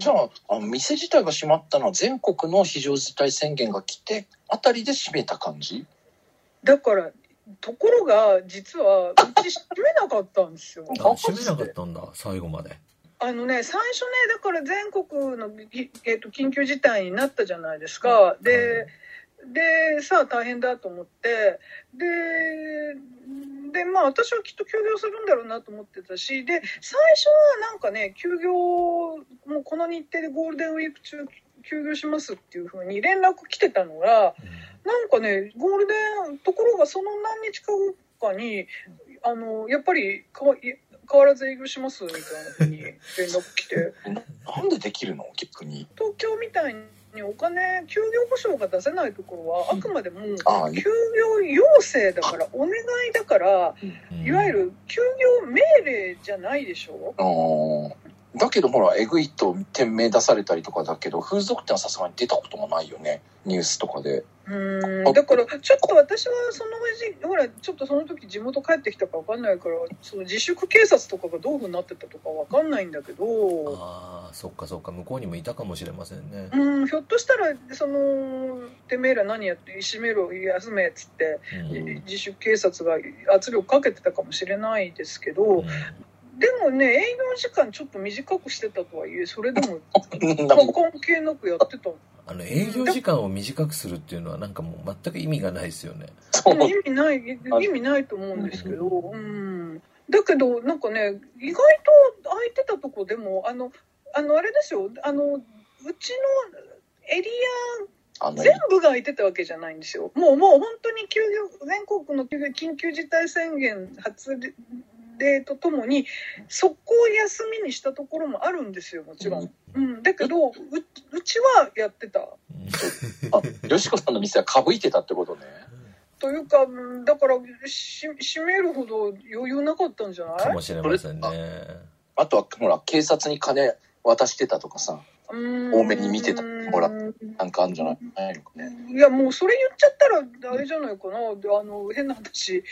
じゃああの店自体が閉まったのは全国の非常事態宣言が来てあたりで閉めた感じ？だからところが実はうち閉めなかったんですよ。あ閉めなかったんだ最後まであのね最初ねだから全国の、ぎえー、と緊急事態になったじゃないですか。ででさあ大変だと思って。ででまあ私はきっと休業するんだろうなと思ってたし。で最初はなんかね休業もうこの日程でゴールデンウィーク中休業しますっていうふうに連絡来てたのがなんかねゴールデンところがその何日か後かにあのやっぱりかわい変わらず営業しますみたいなふうに連絡来て。なんでできるの？逆に。東京みたいにお金休業保証が出せないところはあくまでも休業要請だからお願いだからうん。いわゆる休業命令じゃないでしょ？だけどほらえぐいと店名出されたりとかだけど風俗店はさすがに出たこともないよね。ニュースとかで。うーん。だからちょっと私はその時ほらちょっとその時地元帰ってきたか分かんないからその自粛警察とかがどういうふうになってたとか分かんないんだけどああそっかそっか向こうにもいたかもしれませんね、うんひょっとしたらそのてめえら何やって閉めろ休めっつってうん。自主警察が圧力かけてたかもしれないですけど、うんでもね営業時間ちょっと短くしてたとはいえそれでも 関係なくやってたあの営業時間を短くするっていうのはなんかもう全く意味がないですよね。意味ない意味ないと思うんですけど、うん、だけどなんかね意外と空いてたとこでもあのあのあれですよあのうちのエリあのア全部が空いてたわけじゃないんですよ。もうもう本当に休業全国の休業緊急事態宣言発令とともに速攻休みにしたところもあるんですよもちろん、うん、だけどううちはやってた。あよしこさんの店はかぶいてたってことね。というかうんだからし閉めるほど余裕なかったんじゃない？かもしれませんね。あとはほら警察に金渡してたとかさ多多めに見てたもらっなんかあるんじゃない？かね。いやもうそれ言っちゃったらあれじゃないかな？であの変な話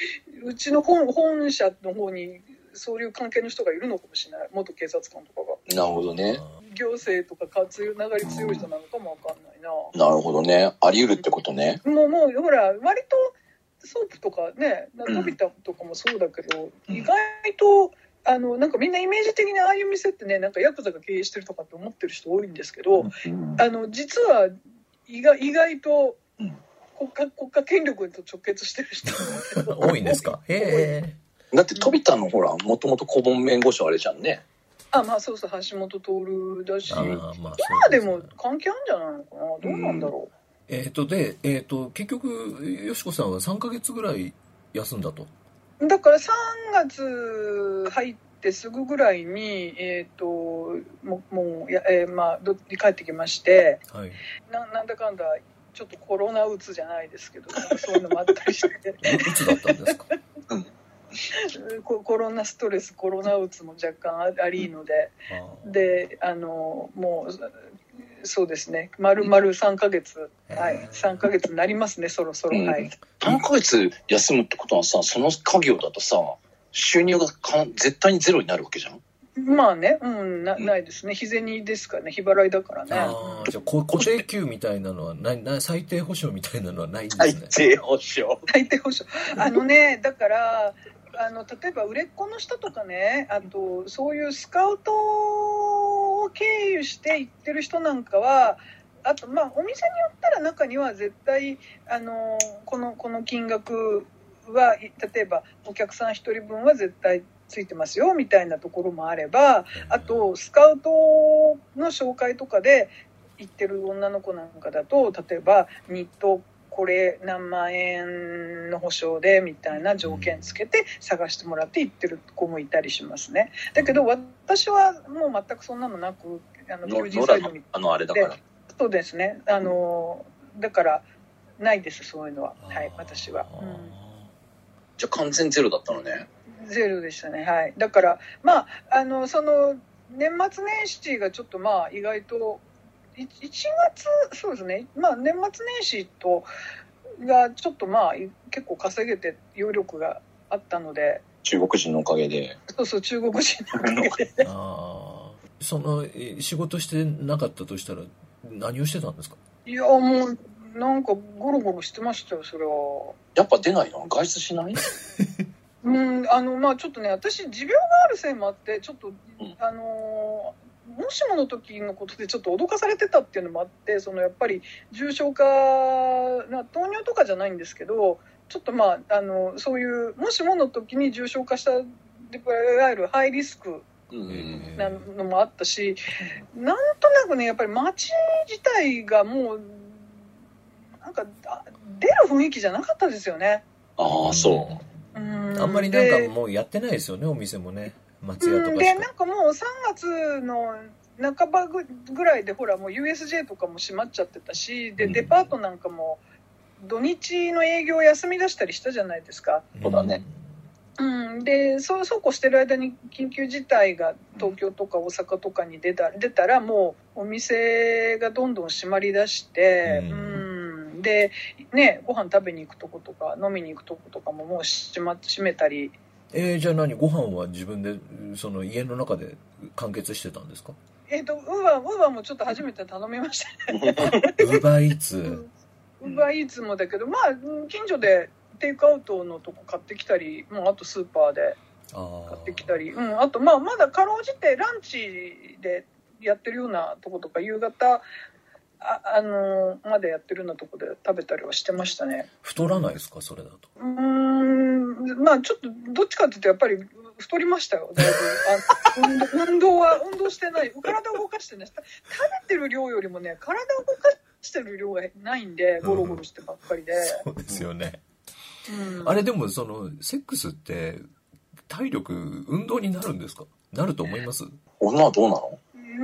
うちの本本社の方にそういう関係の人がいるのかもしれない。元警察官とかが。なるほどね。行政とか活流流れ強い人なのかもわかんないな。なるほどね。あり得るってことね。もうもうほら割とソープとかねうん。飛田とかもそうだけど、うん。意外とあのなんかみんなイメージ的にああいう店ってねなんかヤクザが経営してるとかって思ってる人多いんですけど、うんあの実は意外意外とうん国家国家権力と直結してる人多い。んですか？へえ。だって飛田のほらもともと顧問弁護士はあれじゃんね。あまあそうそう橋本徹だし。まあ今でも関係あるんじゃないのかな？どうなんだろえっ、とで、えっ、と結局よしこさんは3ヶ月ぐらい休んだと。う、だから3月入ってすぐぐらいにえっ、ともうもうや、えーまあど帰ってきましてはい。ななんだかんだちょっとコロナうつじゃないですけどそういうのもあったりして。いつだったんですか？ココロナストレスコロナうつも若干あありので。であのもうそうですね。丸々3ヶ月、はい、3ヶ月になりますねそろそろ、うん。はい。3ヶ月休むってことはさその家業だとさ収入がか絶対にゼロになるわけじゃん？まあね、うん、なないですね。日銭ですかね。日払いだからね。あー。じゃあこ固定給みたいなのはない ない最低保障みたいなのはないんですね、低保障大抵保証。あのね だからあの例えば売れっ子の人とかねあとそういうスカウトを経由して行ってる人なんかはあとまあお店によったら中には絶対あのこのこの金額はい例えばお客さん1人分は絶対ついてますよみたいなところもあればあとスカウトの紹介とかで行ってる女の子なんかだと例えばニットこれ何万円の保証でみたいな条件つけて探してもらって行ってる子もいたりしますね。だけど私はもう全くそんなのなくあの求人サイトに。あのあれだから。そうですね。あのだからないですそういうのは。はい私は、うん。じゃあ完全ゼロだったのね。ゼロでしたね。はい。だからまああのその年末年始がちょっとまあ意外とい1月そうですね。まあ年末年始とがちょっとまあ結構稼げて余力があったので。中国人のおかげで。そうそう中国人のおかげで。あそのえ仕事してなかったとしたら何をしてたんですか？いや、もう、なんかゴロゴロしてましたよ、それは。やっぱ出ないの？外出しない？うん、あの、まあちょっとね、私、持病があるせいもあって、ちょっと、ん。あのーもしもの時のことでちょっと脅かされてたっていうのもあって、そのやっぱり重症化、な糖尿とかじゃないんですけど、ちょっとまあ、あの、そういう、もしもの時に重症化した、でいわゆるハイリスクうん。なのもあったし、なんとなくね、やっぱり街自体がもう、なんか、あ出る雰囲気じゃなかったですよね。ああ、そう。ん。あんまりなんでかもうやってないですよねお店もね松屋とうん、でかしかなんかもう3月の半ばぐぐらいでほらもう USJ とかも閉まっちゃってたしでうん。デパートなんかも土日の営業休み出したりしたじゃないですか、そうだね。うん、でそうそうこうしてる間に緊急事態が東京とか大阪とかに出た出たらもうお店がどんどん閉まりだして、ううん。んでねご飯食べに行くとことか飲みに行くとことかももう閉ま閉めたりえー、じゃあ何？ご飯は自分でその家の中で完結してたんですか？えっ、とウーバーウーバーもちょっと初めて頼みました。ウーバーイーツ。ウーバーイーツもだけど、まあ、うん近所でテイクアウトのとこ買ってきたり、まあ、あとスーパーであ買ってきたり、うん、あと、まあ、まだかろうじてランチでやってるようなとことか、夕方、あ、あのーまでやってるようなとこで食べたりはしてましたね。太らないですか？それだと。うーん、まあ、ちょっと、どっちかっていうと、やっぱり、太りましたよ、だいぶ。あ運動 運動は、運動してない。体を動かしてない。食べてる量よりもね、体を動かしてる量がないんで、ゴロゴロしてばっかりで。そうですよね、うんあれでもそのセックスって体力運動になるんですか？なると思います？女はどうな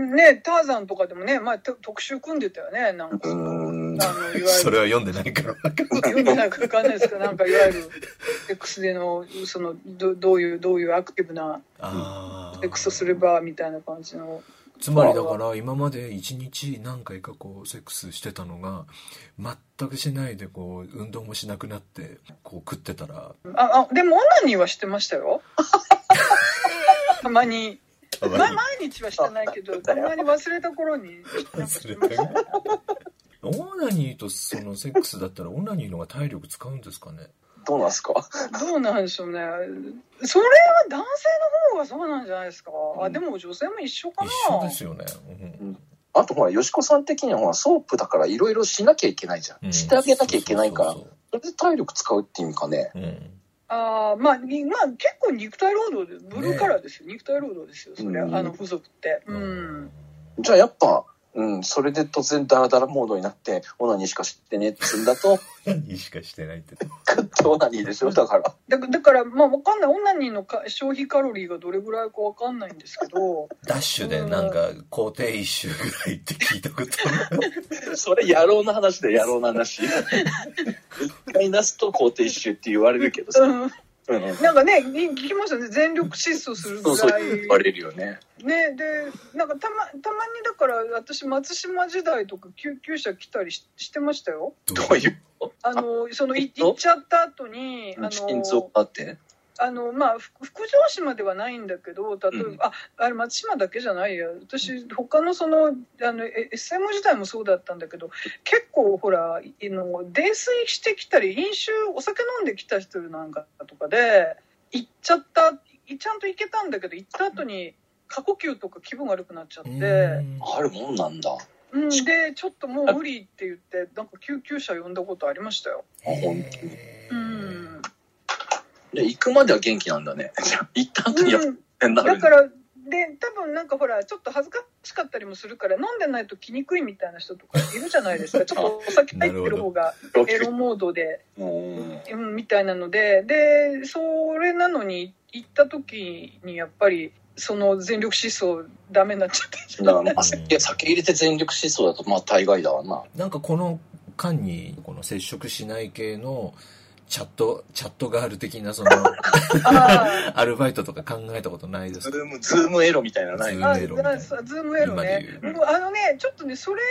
の？ね、ターザンとかでもね、まあ、と特集組んでたよね、なんか。うーんあのいわゆる それは読んでないから読んでないか分かんないですけど、なんかいわゆる X での、そのどどういう、どういうアクティブなあセックスをすればみたいな感じの。つまりだから今まで1日何回かこうセックスしてたのが全くしないでこう運動もしなくなってこう食ってたらあ、あ、でもオナニーはしてましたよ。たまに。ま、毎日はしてないけど、たまに忘れた頃になんかしてましたね。オナニーとそのセックスだったらオナニーの方が体力使うんですかね？どうなんすか？どうなんでしょうね。それは男性の方がそうなんじゃないですか。あ、でも女性も一緒かな。一緒ですよね、うんあとほら、よしこさん的にはほら、ソープだからいろいろしなきゃいけないじゃん。うんしてあげなきゃいけないから、そうそうそれで体力使うって意味かね？そううんああ、まあ、にまあ、結構肉体労働で、ブルーカラーですよ。肉体労働ですよ、それは、うんあの、付属って。うん。じゃあやっぱ、うん、それで突然ダラダラモードになって、オナニーしか知ってねえって言うんだと、何しかしてないってグッとオナニーでしょだから。だだから、まあ、わかんない。オナニーのか消費カロリーがどれぐらいかわかんないんですけど、ダッシュでなんか工程一周ぐらいって聞いたことある それ野郎の話で野郎の話。一回なすと工程一周って言われるけどさ。うん。うん。なんかね、聞きましたね。全力疾走するそうそうぐらい。言われるよね。ね、で、なんかたま、たまにだから、私、松島時代とか救急車来たりししてましたよ。どういう？あの、その、い行っちゃった後に、あ心臓の、あって？あの、まあ、ふ福城島ではないんだけど、例えば、うんあ、あれ松島だけじゃないや。私、他のその、あの、え SM 時代もそうだったんだけど、結構ほら、いの泥酔してきたり、飲酒、お酒飲んできた人なんかとかで、行っちゃった、いちゃんと行けたんだけど、行った後に、過呼吸とか気分悪くなっちゃって、うんあるもんなんだ。あ、うん、で、ちょっともう無理って言って、なんか救急車呼んだことありましたよ。本当に。うん。で、行くまでは元気なんだね。じゃあ行った後にやっうんぱなるんだ。だから、で、多分なんかほら、ちょっと恥ずかしかったりもするから、飲んでないと来にくいみたいな人とかいるじゃないですか。ちょっとお酒入ってる方がエロモードで、うんうん、みたいなので、で、それなのに行った時にやっぱり、その全力疾走ダメになっちゃっただからまあ酒酒入れて全力疾走だとまあ大概だわな。なんかこの間にこの接触しない系のチャットチャットガール的なそのあ アルバイトとか考えたことないですか？ズーム、ズームエロみたいなのない？ズームエロズームエロね。もう。あのね、ちょっとね、それ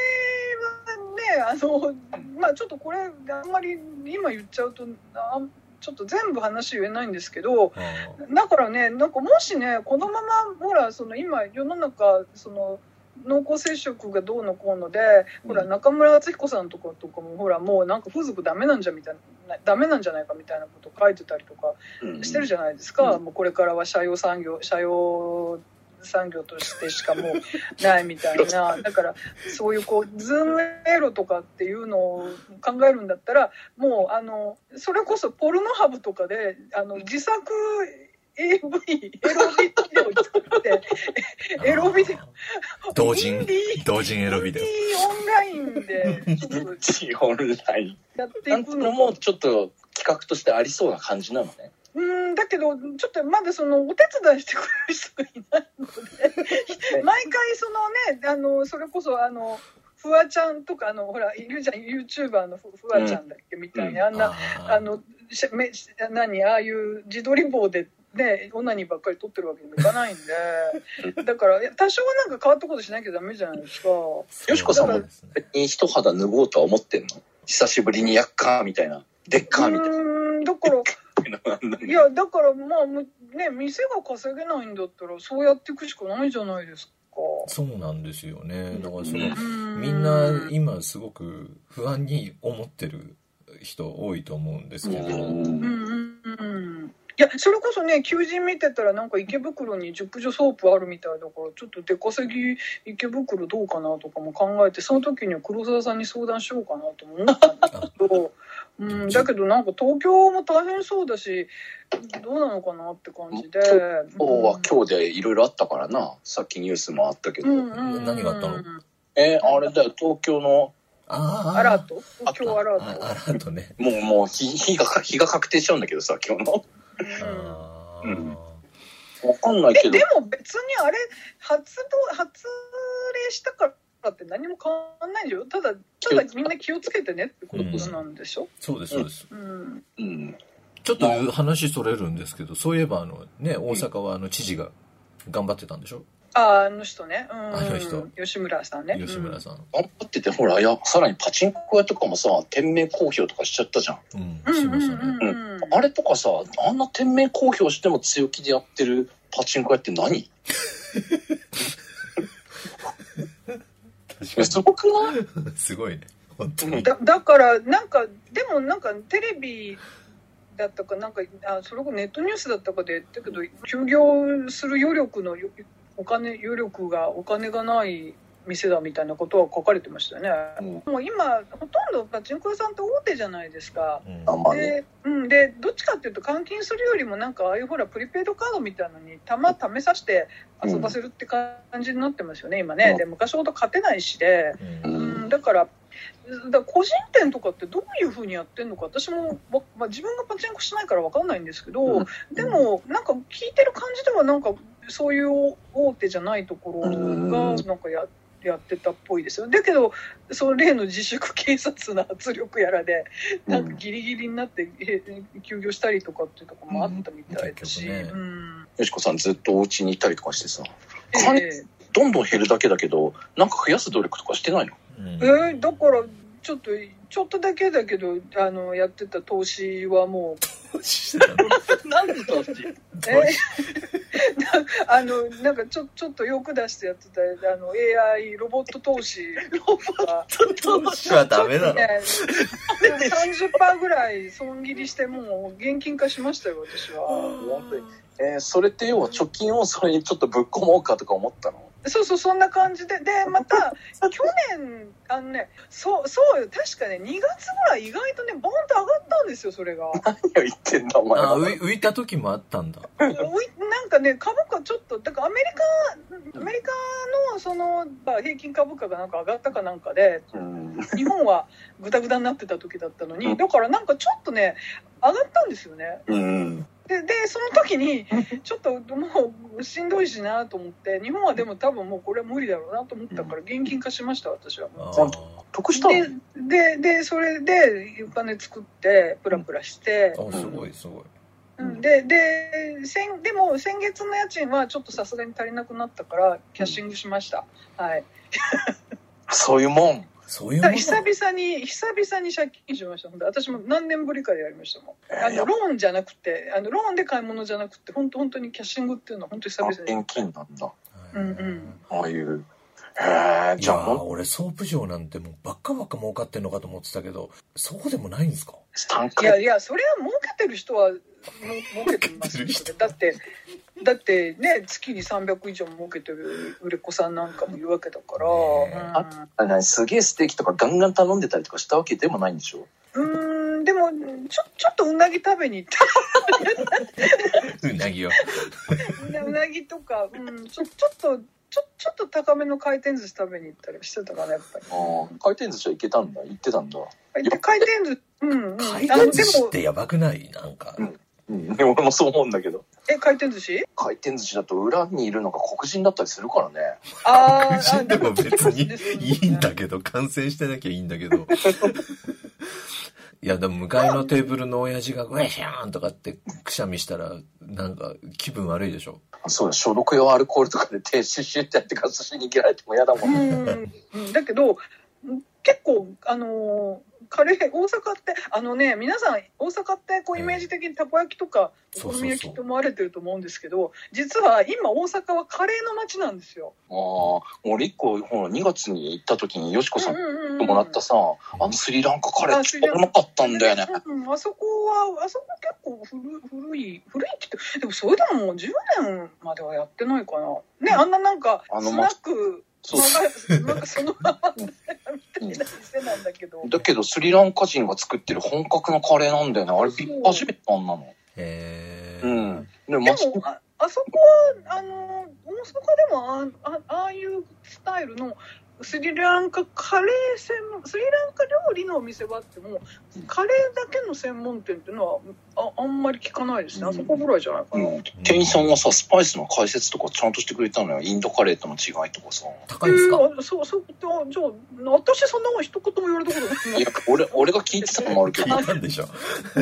はね、あの、まあちょっとこれ、あんまり今言っちゃうと、あちょっと全部話言えないんですけどあだからねなんかもしねこのままほらその今世の中その濃厚接触がどうのこうので、ほら中村淳彦さんとかとかもほらもうなんか風俗ダメなんじゃみたいなダメなんじゃないかみたいなこと書いてたりとかしてるじゃないですか、うん。もうこれからは社用産業社用産業としてしかもうないみたいな。だからそういうこうズームエロとかっていうのを考えるんだったらもうあのそれこそポルノハブとかであの自作 AV エロビデオ作ってエロビデオ。同人インディー同人エロビデオ。インディーオンラインで。ちょっとオンライン。やってないんていうのくのもちょっと企画としてありそうな感じなのね。うんだけどちょっとまだそのお手伝いしてくれる人がいないので。毎回そのねあのそれこそあのフワちゃんとかあのほらいるじゃん YouTuber のフフワちゃんだっけみたいな、あんなああのしめ何ああいう自撮り棒でねオナニーばっかり撮ってるわけにもいかないんで だから多少はなんか変わったことしなきゃダメじゃないですか。よしこさんも別に一肌脱ごうとは思ってんの？久しぶりにやっかーみたいな。でっかーみたいな。うんだから いやだからまあむね店が稼げないんだったらそうやっていくしかないじゃないですか。そうなんですよねだからそのうんみんな今すごく不安に思ってる人多いと思うんですけど、うんうんうんうんいやそれこそね求人見てたらなんか池袋に熟女ソープあるみたいだからちょっと出稼ぎ池袋どうかなとかも考えてその時には黒沢さんに相談しようかなとも思ったんですけど、うん、だけどなんか東京も大変そうだしどうなのかなって感じで。今日は今日でいろいろあったからな。さっきニュースもあったけど。うんうんうん。何があったの？えーあれだよ、東京の、あアラート？あ今日アラあート。アラートね。もう、もう日、日が、日が確定しちゃうんだけどさ、今日の。うん。わかんないけど。えで。も別にあれ発動発令したからって何も変わんないでしょ？ただただみんな気をつけてねってことなんでしょ、そうですそうです、うん。うん。ちょっと話それるんですけどそういえばあのね大阪はあの知事が頑張ってたんでしょ？ああの人ね、うん、あの人。吉村さんね。吉村さん。頑張ってて、ほら、いや、さらにパチンコ屋とかもさ、店名公表とかしちゃったじゃん。うん、うん、しましたね、あれとかさ、あんな店名公表しても強気でやってるパチンコ屋って何？えすごくない？すごいね。本当に。だだからなんかでもなんかテレビだったかなんかあそれこそネットニュースだったかで言ったけど休業する余力のよお金余力がお金がない店だみたいなことは書かれてましたよね、もう今ほとんどパチンコ屋さんって大手じゃないですか。うん。で,、うん、でどっちかっていうと換金するよりもなんかああいうほらプリペイドカードみたいなのに玉試させて遊ばせるって感じになってますよね、今ね。うんで昔ほど勝てないしで、ううん。ん、だからだから個人店とかってどういうふうにやってるのか私も、わまあ、自分がパチンコしないから分かんないんですけど、うん。でもなんか聞いてる感じではなんかそういう大手じゃないところがなんかややってたっぽいですよ。だけどその例の自粛警察の圧力やらでなんかギリギリになってえ休業したりとかっていうところもあったみたいだし、うん。ねうん。よしこさんずっとお家にいたりとかしてさ、え金えどんどん減るだけだけど、なんか増やす努力とかしてないの？うんえーだからちょっとちょっとだけだけどあのやってた投資はもう。なんで投資？え あのなんかちょちょっと欲出してやってたあの AI ロボット投資とか。投資はダメなのね30%ぐらい損切りしてもう現金化しましたよ私は。本当にえーそれって要は貯金をそれにちょっとぶっ込もうかとか思ったの？そうそうそんな感じで。でまた 去年あのねそうそうよ。確かね2月ぐらい意外とねボンと上がったんですよそれが。何を言ってんだお前あは浮い浮いた時もあったんだ。なんかね株価ちょっとだからアメリカアメリカのそのまあ平均株価がなんか上がったかなんかでうん。日本はグダグダになってた時だったのにだからなんかちょっとね上がったんですよね。うんででその時にちょっともうしんどいしなと思って日本はでも多分もうこれは無理だろうなと思ったから現金化しました私は得したの？でででそれでお金作ってプラプラして、あすごいすごい。うん。でで先でも先月の家賃はちょっとさすがに足りなくなったからキャッシングしました、はい。そういうもんそういう久々に久々に借金しました私も何年ぶりかでやりましたもん。あいやのローンじゃなくてあのローンで買い物じゃなくて本当本当にキャッシングっていうのは本当に久々に。現金なんだ。うんうん。ああいう。へえ、じゃあ俺ソープ嬢なんてもうばっかばっか儲かってんのかと思ってたけどそうでもないんですか？3い回やいやそれは儲けてる人はも儲けてますよ。だってだってね月に300以上儲けてる売れっ子さんなんかもいるわけだから、ねあ何すげえステーキとかガンガン頼んでたりとかしたわけでもないんでしょ？うんうーんでもちょちょっとうなぎ食べに行った。うなぎを。うなぎとか、うん、ちょちょっとちょちょっと高めの回転寿司食べに行ったりしてたかなやっぱり。ああ回転寿司は行けたんだ？行ってたんだ？で回転寿司うんうん。回転寿司ってやばくない？なんか、うん。うん、俺もそう思うんだけど。え回転寿司？回転寿司だと裏にいるのが黒人だったりするからね。あー黒人でも別にあいいんだけど感染してなきゃいいんだけどいやでも向かいのテーブルの親父が「ウェシャーン!」とかってくしゃみしたらなんか気分悪いでしょ？そうだ、消毒用アルコールとかで停止シュッてやってから寿司に握られても嫌だもん。うんうんだけど結構あのーカレー大阪ってあのね皆さん大阪ってこうイメージ的にたこ焼きとかお好み焼きって思われてると思うんですけど実は今大阪はカレーの街なんですよ。ああ、俺一個、ほら、2月に行った時によしこさんもらったさ、あのスリランカカレーあスリランカ。超うまかったんだよね。うん、あそこはあそこ結構古古い古いって言ってでもそれでももう10年まではやってないかな。ねあんななんかスナックそう なんかそのままみたいな店なんだけど、だけどスリランカ人が作ってる本格のカレーなんだよね。あれ、そう初めてあんなの。へえうん。で、もああそこはあの大阪でもああああいうスタイルのスリランカカレー専門スリランカ料理のお店はあってもカレーだけの専門店っていうのはああんまり聞かないですね、あそこぐらいじゃないかな、うん、店員さんがさ、スパイスの解説とかちゃんとしてくれたのよ。インドカレーとの違いとかさ。高いですか、えーそうそうじゃあじゃあ私そんなもん一言も言われたことない。いや、俺、俺が聞いてたのもあるけど。聞いたんでしょ。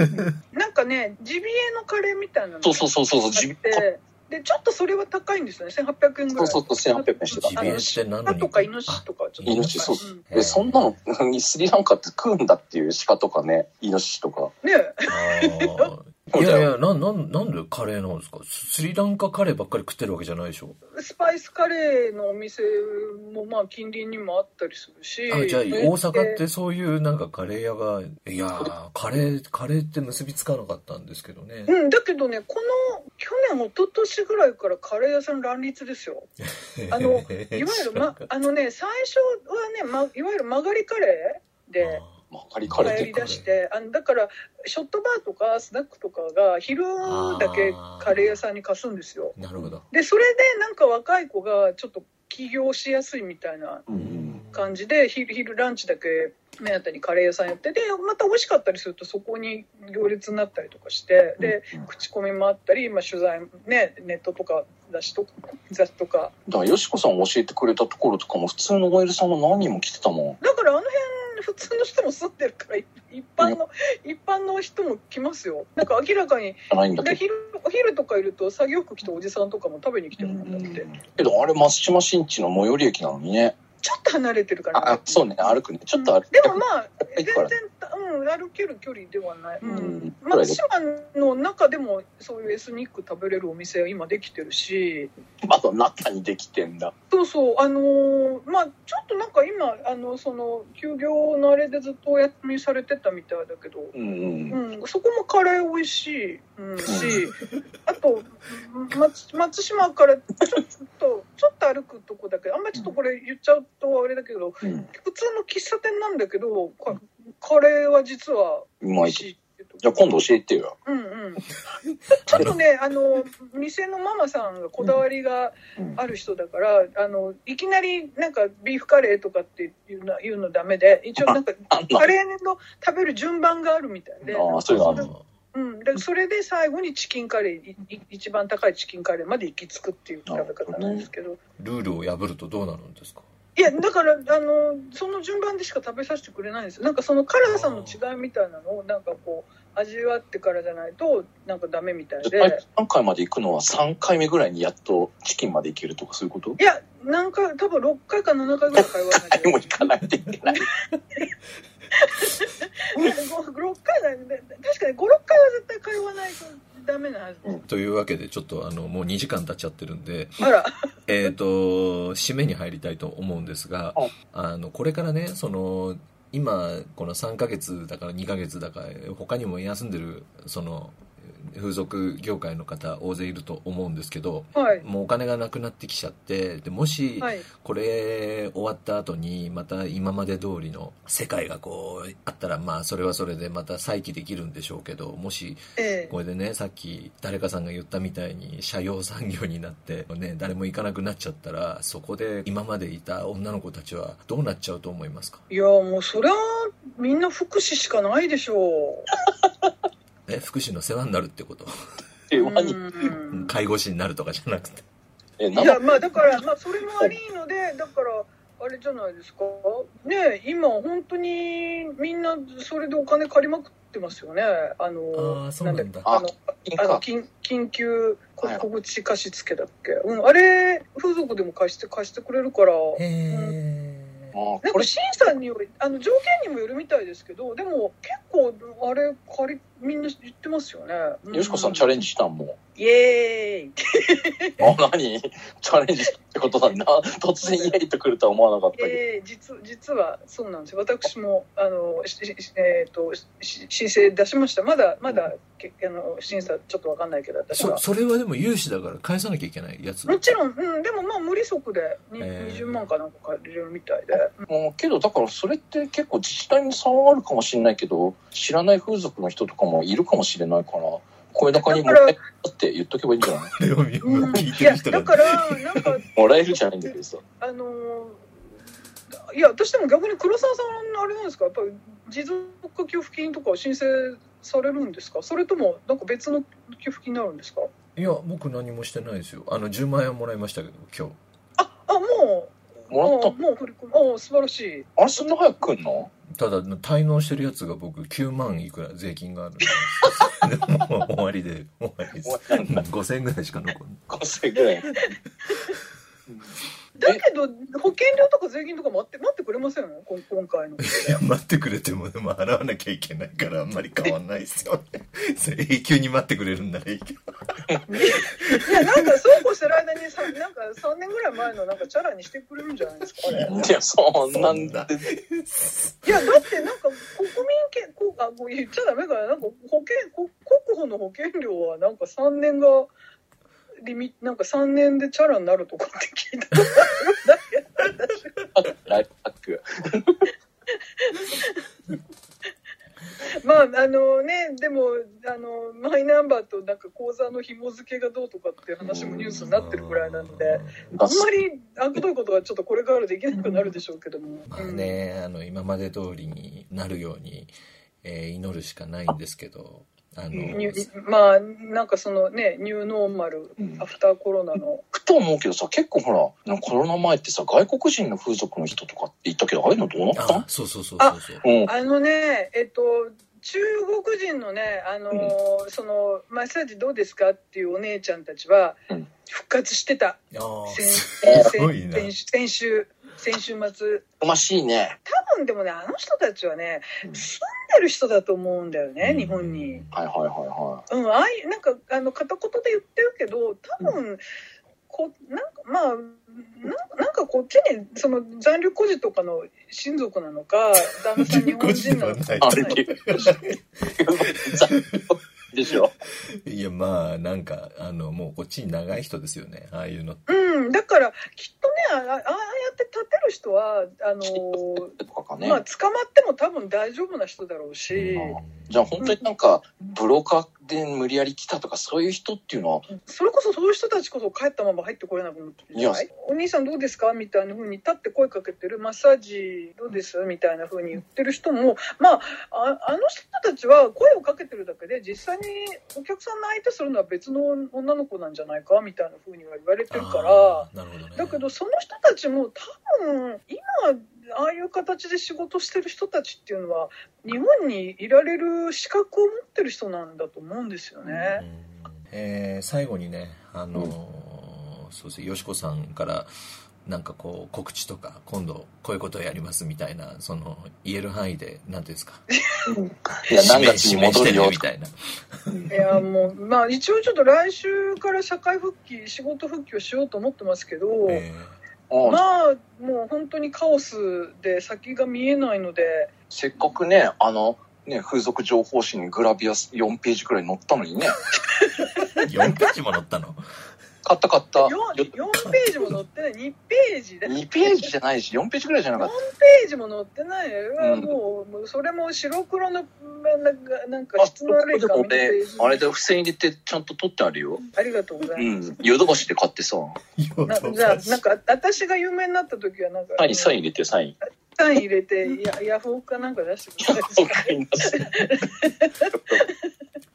なんかねジビエのカレーみたいなのそうそうそうそう、ジビあってでちょっとそれは高いんですよね。1800円ぐらい。そうそうそう、1800円してた。ジ。ビエってとかイノシシとかちょっと。イノシシ、そううん。で、そんなの、スリランカって食うんだっていう鹿とかね、イノシシとか。ねあーいやいやなんなんなんでカレーなんですか？スリランカカレーばっかり食ってるわけじゃないでしょ？スパイスカレーのお店もまあ近隣にもあったりするしあじゃあで大阪ってそういうなんかカレー屋がいやーカレーカレーって結びつかなかったんですけどね。うん、だけどねこの去年一昨年ぐらいからカレー屋さん乱立ですよ。あのいわゆる、ま、あのね最初はね、ま、いわゆる曲がりカレーでまあ、カリカレーってやりだしてあのだからショットバーとかスナックとかが昼だけカレー屋さんに貸すんですよ。なるほど。でそれでなんか若い子がちょっと起業しやすいみたいなうん感じで昼昼ランチだけ目当てにカレー屋さんやってでまた美味しかったりするとそこに行列になったりとかしてでうん。口コミもあったり、まあ、取材ねネットとか雑誌とか雑誌とか。だから、よしこさん教えてくれたところとかも、普通の OL さんが何人も来てたもん。だからあの辺普通の人も住んでるからい一般の一般の人も来ますよなんか明らかに。で昼お昼とかいると作業服着たおじさんとかも食べに来てるもんだってけど、あれ、松島新地の最寄り駅なのにね。ちょっと離れてるから。あ、そうね、歩くね。ちょっと歩く。でもまあ全然、うん、歩ける距離ではない、ううん。ん、松島の中でもそういうエスニック食べれるお店は今できてるし。まだ中にできてんだ。そうそう。あのーまあちょっとなんか今あのその休業のあれでずっとお休みされてたみたいだけど、うんうん。うん、そこもカレー美味しい、うん、しあと松松島からちょっとちょっと歩くとこだけどあんまりちょっとこれ言っちゃうとあれだけどうん。普通の喫茶店なんだけどかカレーは実は美いしいじゃあ今度教えてよ。うんうん。ちょっとねあの店のママさんがこだわりがうん。ある人だから、あのいきなりなんかビーフカレーとかっていうの言うのダメで一応なんかカレーの食べる順番があるみたいでああそういうのあるそれうん、でそれで最後にチキンカレー一番高いチキンカレーまで行き着くっていう食べ方なんですけど。ルールを破るとどうなるんですか？いやだからあのその順番でしか食べさせてくれないんです。よなんかその辛さの違いみたいなのをなんかこう味わってからじゃないとなんかダメみたいで。3回まで行くのは3回目ぐらいにやっとチキンまで行けるとかそういうこと？いや何回多分6回か7回ぐらい通わないとでも行かないといけない。6回だね。確かに56回は絶対通わないとダメなはず。です、というわけでちょっとあのもう2時間経っちゃってるんで えっと締めに入りたいと思うんですがはいあのこれからねその今この3ヶ月だから2ヶ月だか他にも休んでるその風俗業界の方大勢いると思うんですけどはい。もうお金がなくなってきちゃってでもしはい。これ終わった後にまた今まで通りの世界がこうあったらまあそれはそれでまた再起できるんでしょうけどもしええ。これでねさっき誰かさんが言ったみたいに社用産業になって、ね、誰も行かなくなっちゃったらそこで今までいた女の子たちはどうなっちゃうと思いますか？いやもうそりゃみんな福祉しかないでしょ え福祉の世話になるってこと？介護士になるとかじゃなくて。え、い生やまあだからまあそれもありのでだからあれじゃないですか？ね今本当にみんなそれでお金借りまくってますよね。あのああそうなんだ。だあのあの緊緊急はい。小口貸付だっけ、うん、あれ風俗でも貸して貸してくれるからへえあこれなんか審査によりあの条件にもよるみたいですけどでも結構あれ借りみんな言ってますよね、うよしこさんチャレンジしたんもイエーイ。何？チャレンジってことな。んだ。突然イエイと来るとは思わなかったけど。えー、実実はそうなんです。よ私もあのししえー、とし申請出しました。まだまだけあの審査ちょっとわかんないけど私は。そそれはでも融資だから返さなきゃいけないやつ。もちろん、うん、でもまあ無利息でに、えー。20万かなんか借りれるみたいで、もうけど、だからそれって結構自治体に差はあるかもしれないけど、知らない風俗の人とかもいるかもしれないから、声高にもらえるって言っとけばいいんじゃないうん、いやだからなんかもらえるじゃないんだけどさ。あのーいや私でも逆に黒沢さんあれなんですかやっぱり持続化給付金とか申請されるんですかそれともなんか別の給付金になるんですかいや僕何もしてないですよあの1万円もらいましたけど今日ああもうもらったもう振り込むあ素晴らしいあそんな早く来んのただ滞納してるやつが僕9万いくら税金があるんでもう終わりで終わりです終わりなんだ。5000円ぐらいしか残んない。5000ぐらい。だけど保今回のいや 待ってくれてもでも払わなきゃいけないからあんまり変わんないですよね。永久に待ってくれるんならいいけど。いやなんかそうこうしてる間にさなんか3年ぐらい前のなんかチャラにしてくれるんじゃないですかあれ。いや、そんな。んそんな。で。いやだってなんか国民権こあもう言っちゃダメかな。なんか保険こ国保の保険料はなんか3年がリミなんか3年でチャラになるとかって聞いたことある ライフハック。まああのねでもあのマイナンバーとなんか口座の紐付けがどうとかっていう話もニュースになってるぐらいなのであんまりあくどいことはちょっとこれからできなくなるでしょうけども。まあねあの今まで通りになるように、えー祈るしかないんですけどあの、ニュまあなんかそのねニューノーマルアフターコロナの。ふと思うけどさ、結構ほら、なんかコロナ前ってさ、外国人の風俗の人とかって言ったけど、ああいうのどうなった？あそうそうそうそうそう。うん。あのね、えっと、中国人のね、あのーその、マッサージどうですかっていうお姉ちゃんたちはうん、復活してた。あー。先 すごいな先先週、先週末。おましいね。多分でもね、あの人たちはねう、ん住んでる人だと思うんだよね、うん日本に。はいはいはいはうん、ああいう、なんか、あの、片言で言ってるけど、多分、こなんか、まあ、なんなんかこっちに、その残留孤児とかの親族なのか、旦那さん日本人なのか。でしょ。いやまあなんかあのもうこっちに長い人ですよねああいうのうん、だからきっとねああああやって立てる人はあのね。まあ捕まっても多分大丈夫な人だろうし、うんじゃあ本当になんか、ブローカーで無理やり来たとか、そういう人っていうのは、それこそそういう人たちこそ帰ったまま入ってこれなくなってるじゃない？お兄さんどうですか？みたいな風に立って声かけてるマッサージどうです？みたいな風に言ってる人もまあああの人たちは声をかけてるだけで実際にお客さんの相手するのは別の女の子なんじゃないか？みたいな風には言われてるから。あーなるほどね。だけどその人たちも多分今ああいう形で仕事してる人たちっていうのは日本にいられる資格を持ってる人なんだと思うんですよね。えー最後にねあのーそうです。ねよしこさんからなんかこう告知とか今度こういうことをやりますみたいなその言える範囲で何ていうんですか？いや、何月に戻るよねみたいな。いやもうまあ一応ちょっと来週から社会復帰仕事復帰をしようと思ってますけど、えうんまあもう本当にカオスで先が見えないので。せっかくね、あの、ね、風俗情報誌にグラビア4ページくらい載ったのにね。ー、4ページも載ったの？買った買った。4, 4ページも載ってない2ページで2ページじゃないし、4ページくらいじゃなか4っページも載ってないよ、うんもうもうそれも白黒のなんかなんかた。質の悪い紙のペあれで付箋入れてちゃんと取ってあるよ。ありがとうござういます、ん。ヨドバシで買ってさ、なじゃあなんか私が有名になった時はなんかサイン、サイン入れてよ、サイン。サイン入れて やヤフオクかなんか出してください。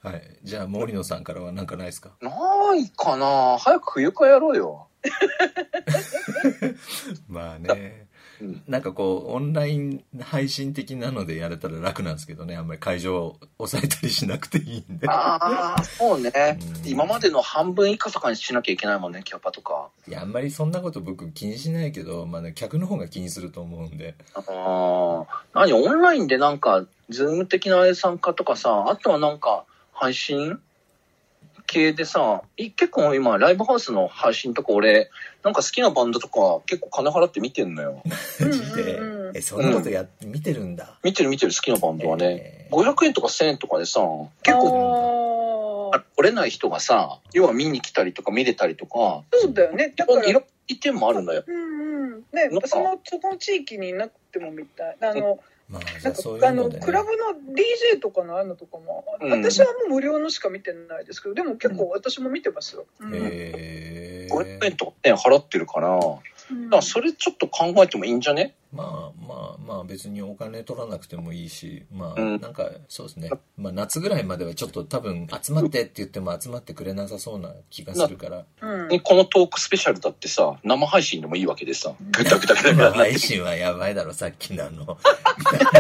はい。じゃあ森野さんからは何かないですか？ないかな。早く冬かやろうよ。まあねうん。なんかこうオンライン配信的なのでやれたら楽なんですけどねあんまり会場を抑えたりしなくていいんでああ、そうねう。ん今までの半分以下とかにしなきゃいけないもんね、キャパとか。いやあんまりそんなこと僕気にしないけど、まあね、客の方が気にすると思うんでああ、何オンラインでなんか、ズーム的な参加とかさ、あとはなんか、配信系でさ、い結構今、ライブハウスの配信とか俺、なんか好きなバンドとか結構金払って見てんのよ。マジでうんうんうん。えそんなことや、見てるんだ。見てる見てる好きなバンドはね。え500円とか1000円とかでさ、結構、来れない人がさ、要は見に来たりとか見れたりとか、そうだよね。だから。いろ意見もあるんだよ。うんうん。ねそのその地域になってもみたい。あのまあじなんかゃあそういうあのので、ね、クラブの DJ とかのあのとかも、うん。私はもう無料のしか見てないですけどでも結構私も見てますよ、うん。え500円とかね、払ってるから、だかうんらそれちょっと考えてもいいんじゃね？まあまあまあ別にお金取らなくてもいいしまあうん。なんかそうですね、まあ夏ぐらいまではちょっと多分集まってって言っても集まってくれなさそうな気がするから。うん。ねこのトークスペシャルだってさ、生配信でもいいわけでさ、ぐだぐだぐだぐだ生配信はやばいだろさっきのあの。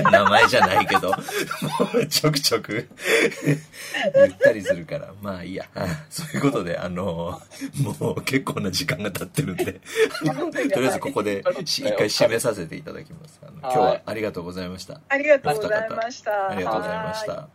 名前じゃないけど。もうちょくちょく。言ったりするから。まあいいや。そういうことであのもう結構な時間が経ってるんで。とりあえずここでし一回締めさせていただきます。あの今日はありがとうございました。ありがとうございました。ありがとうございました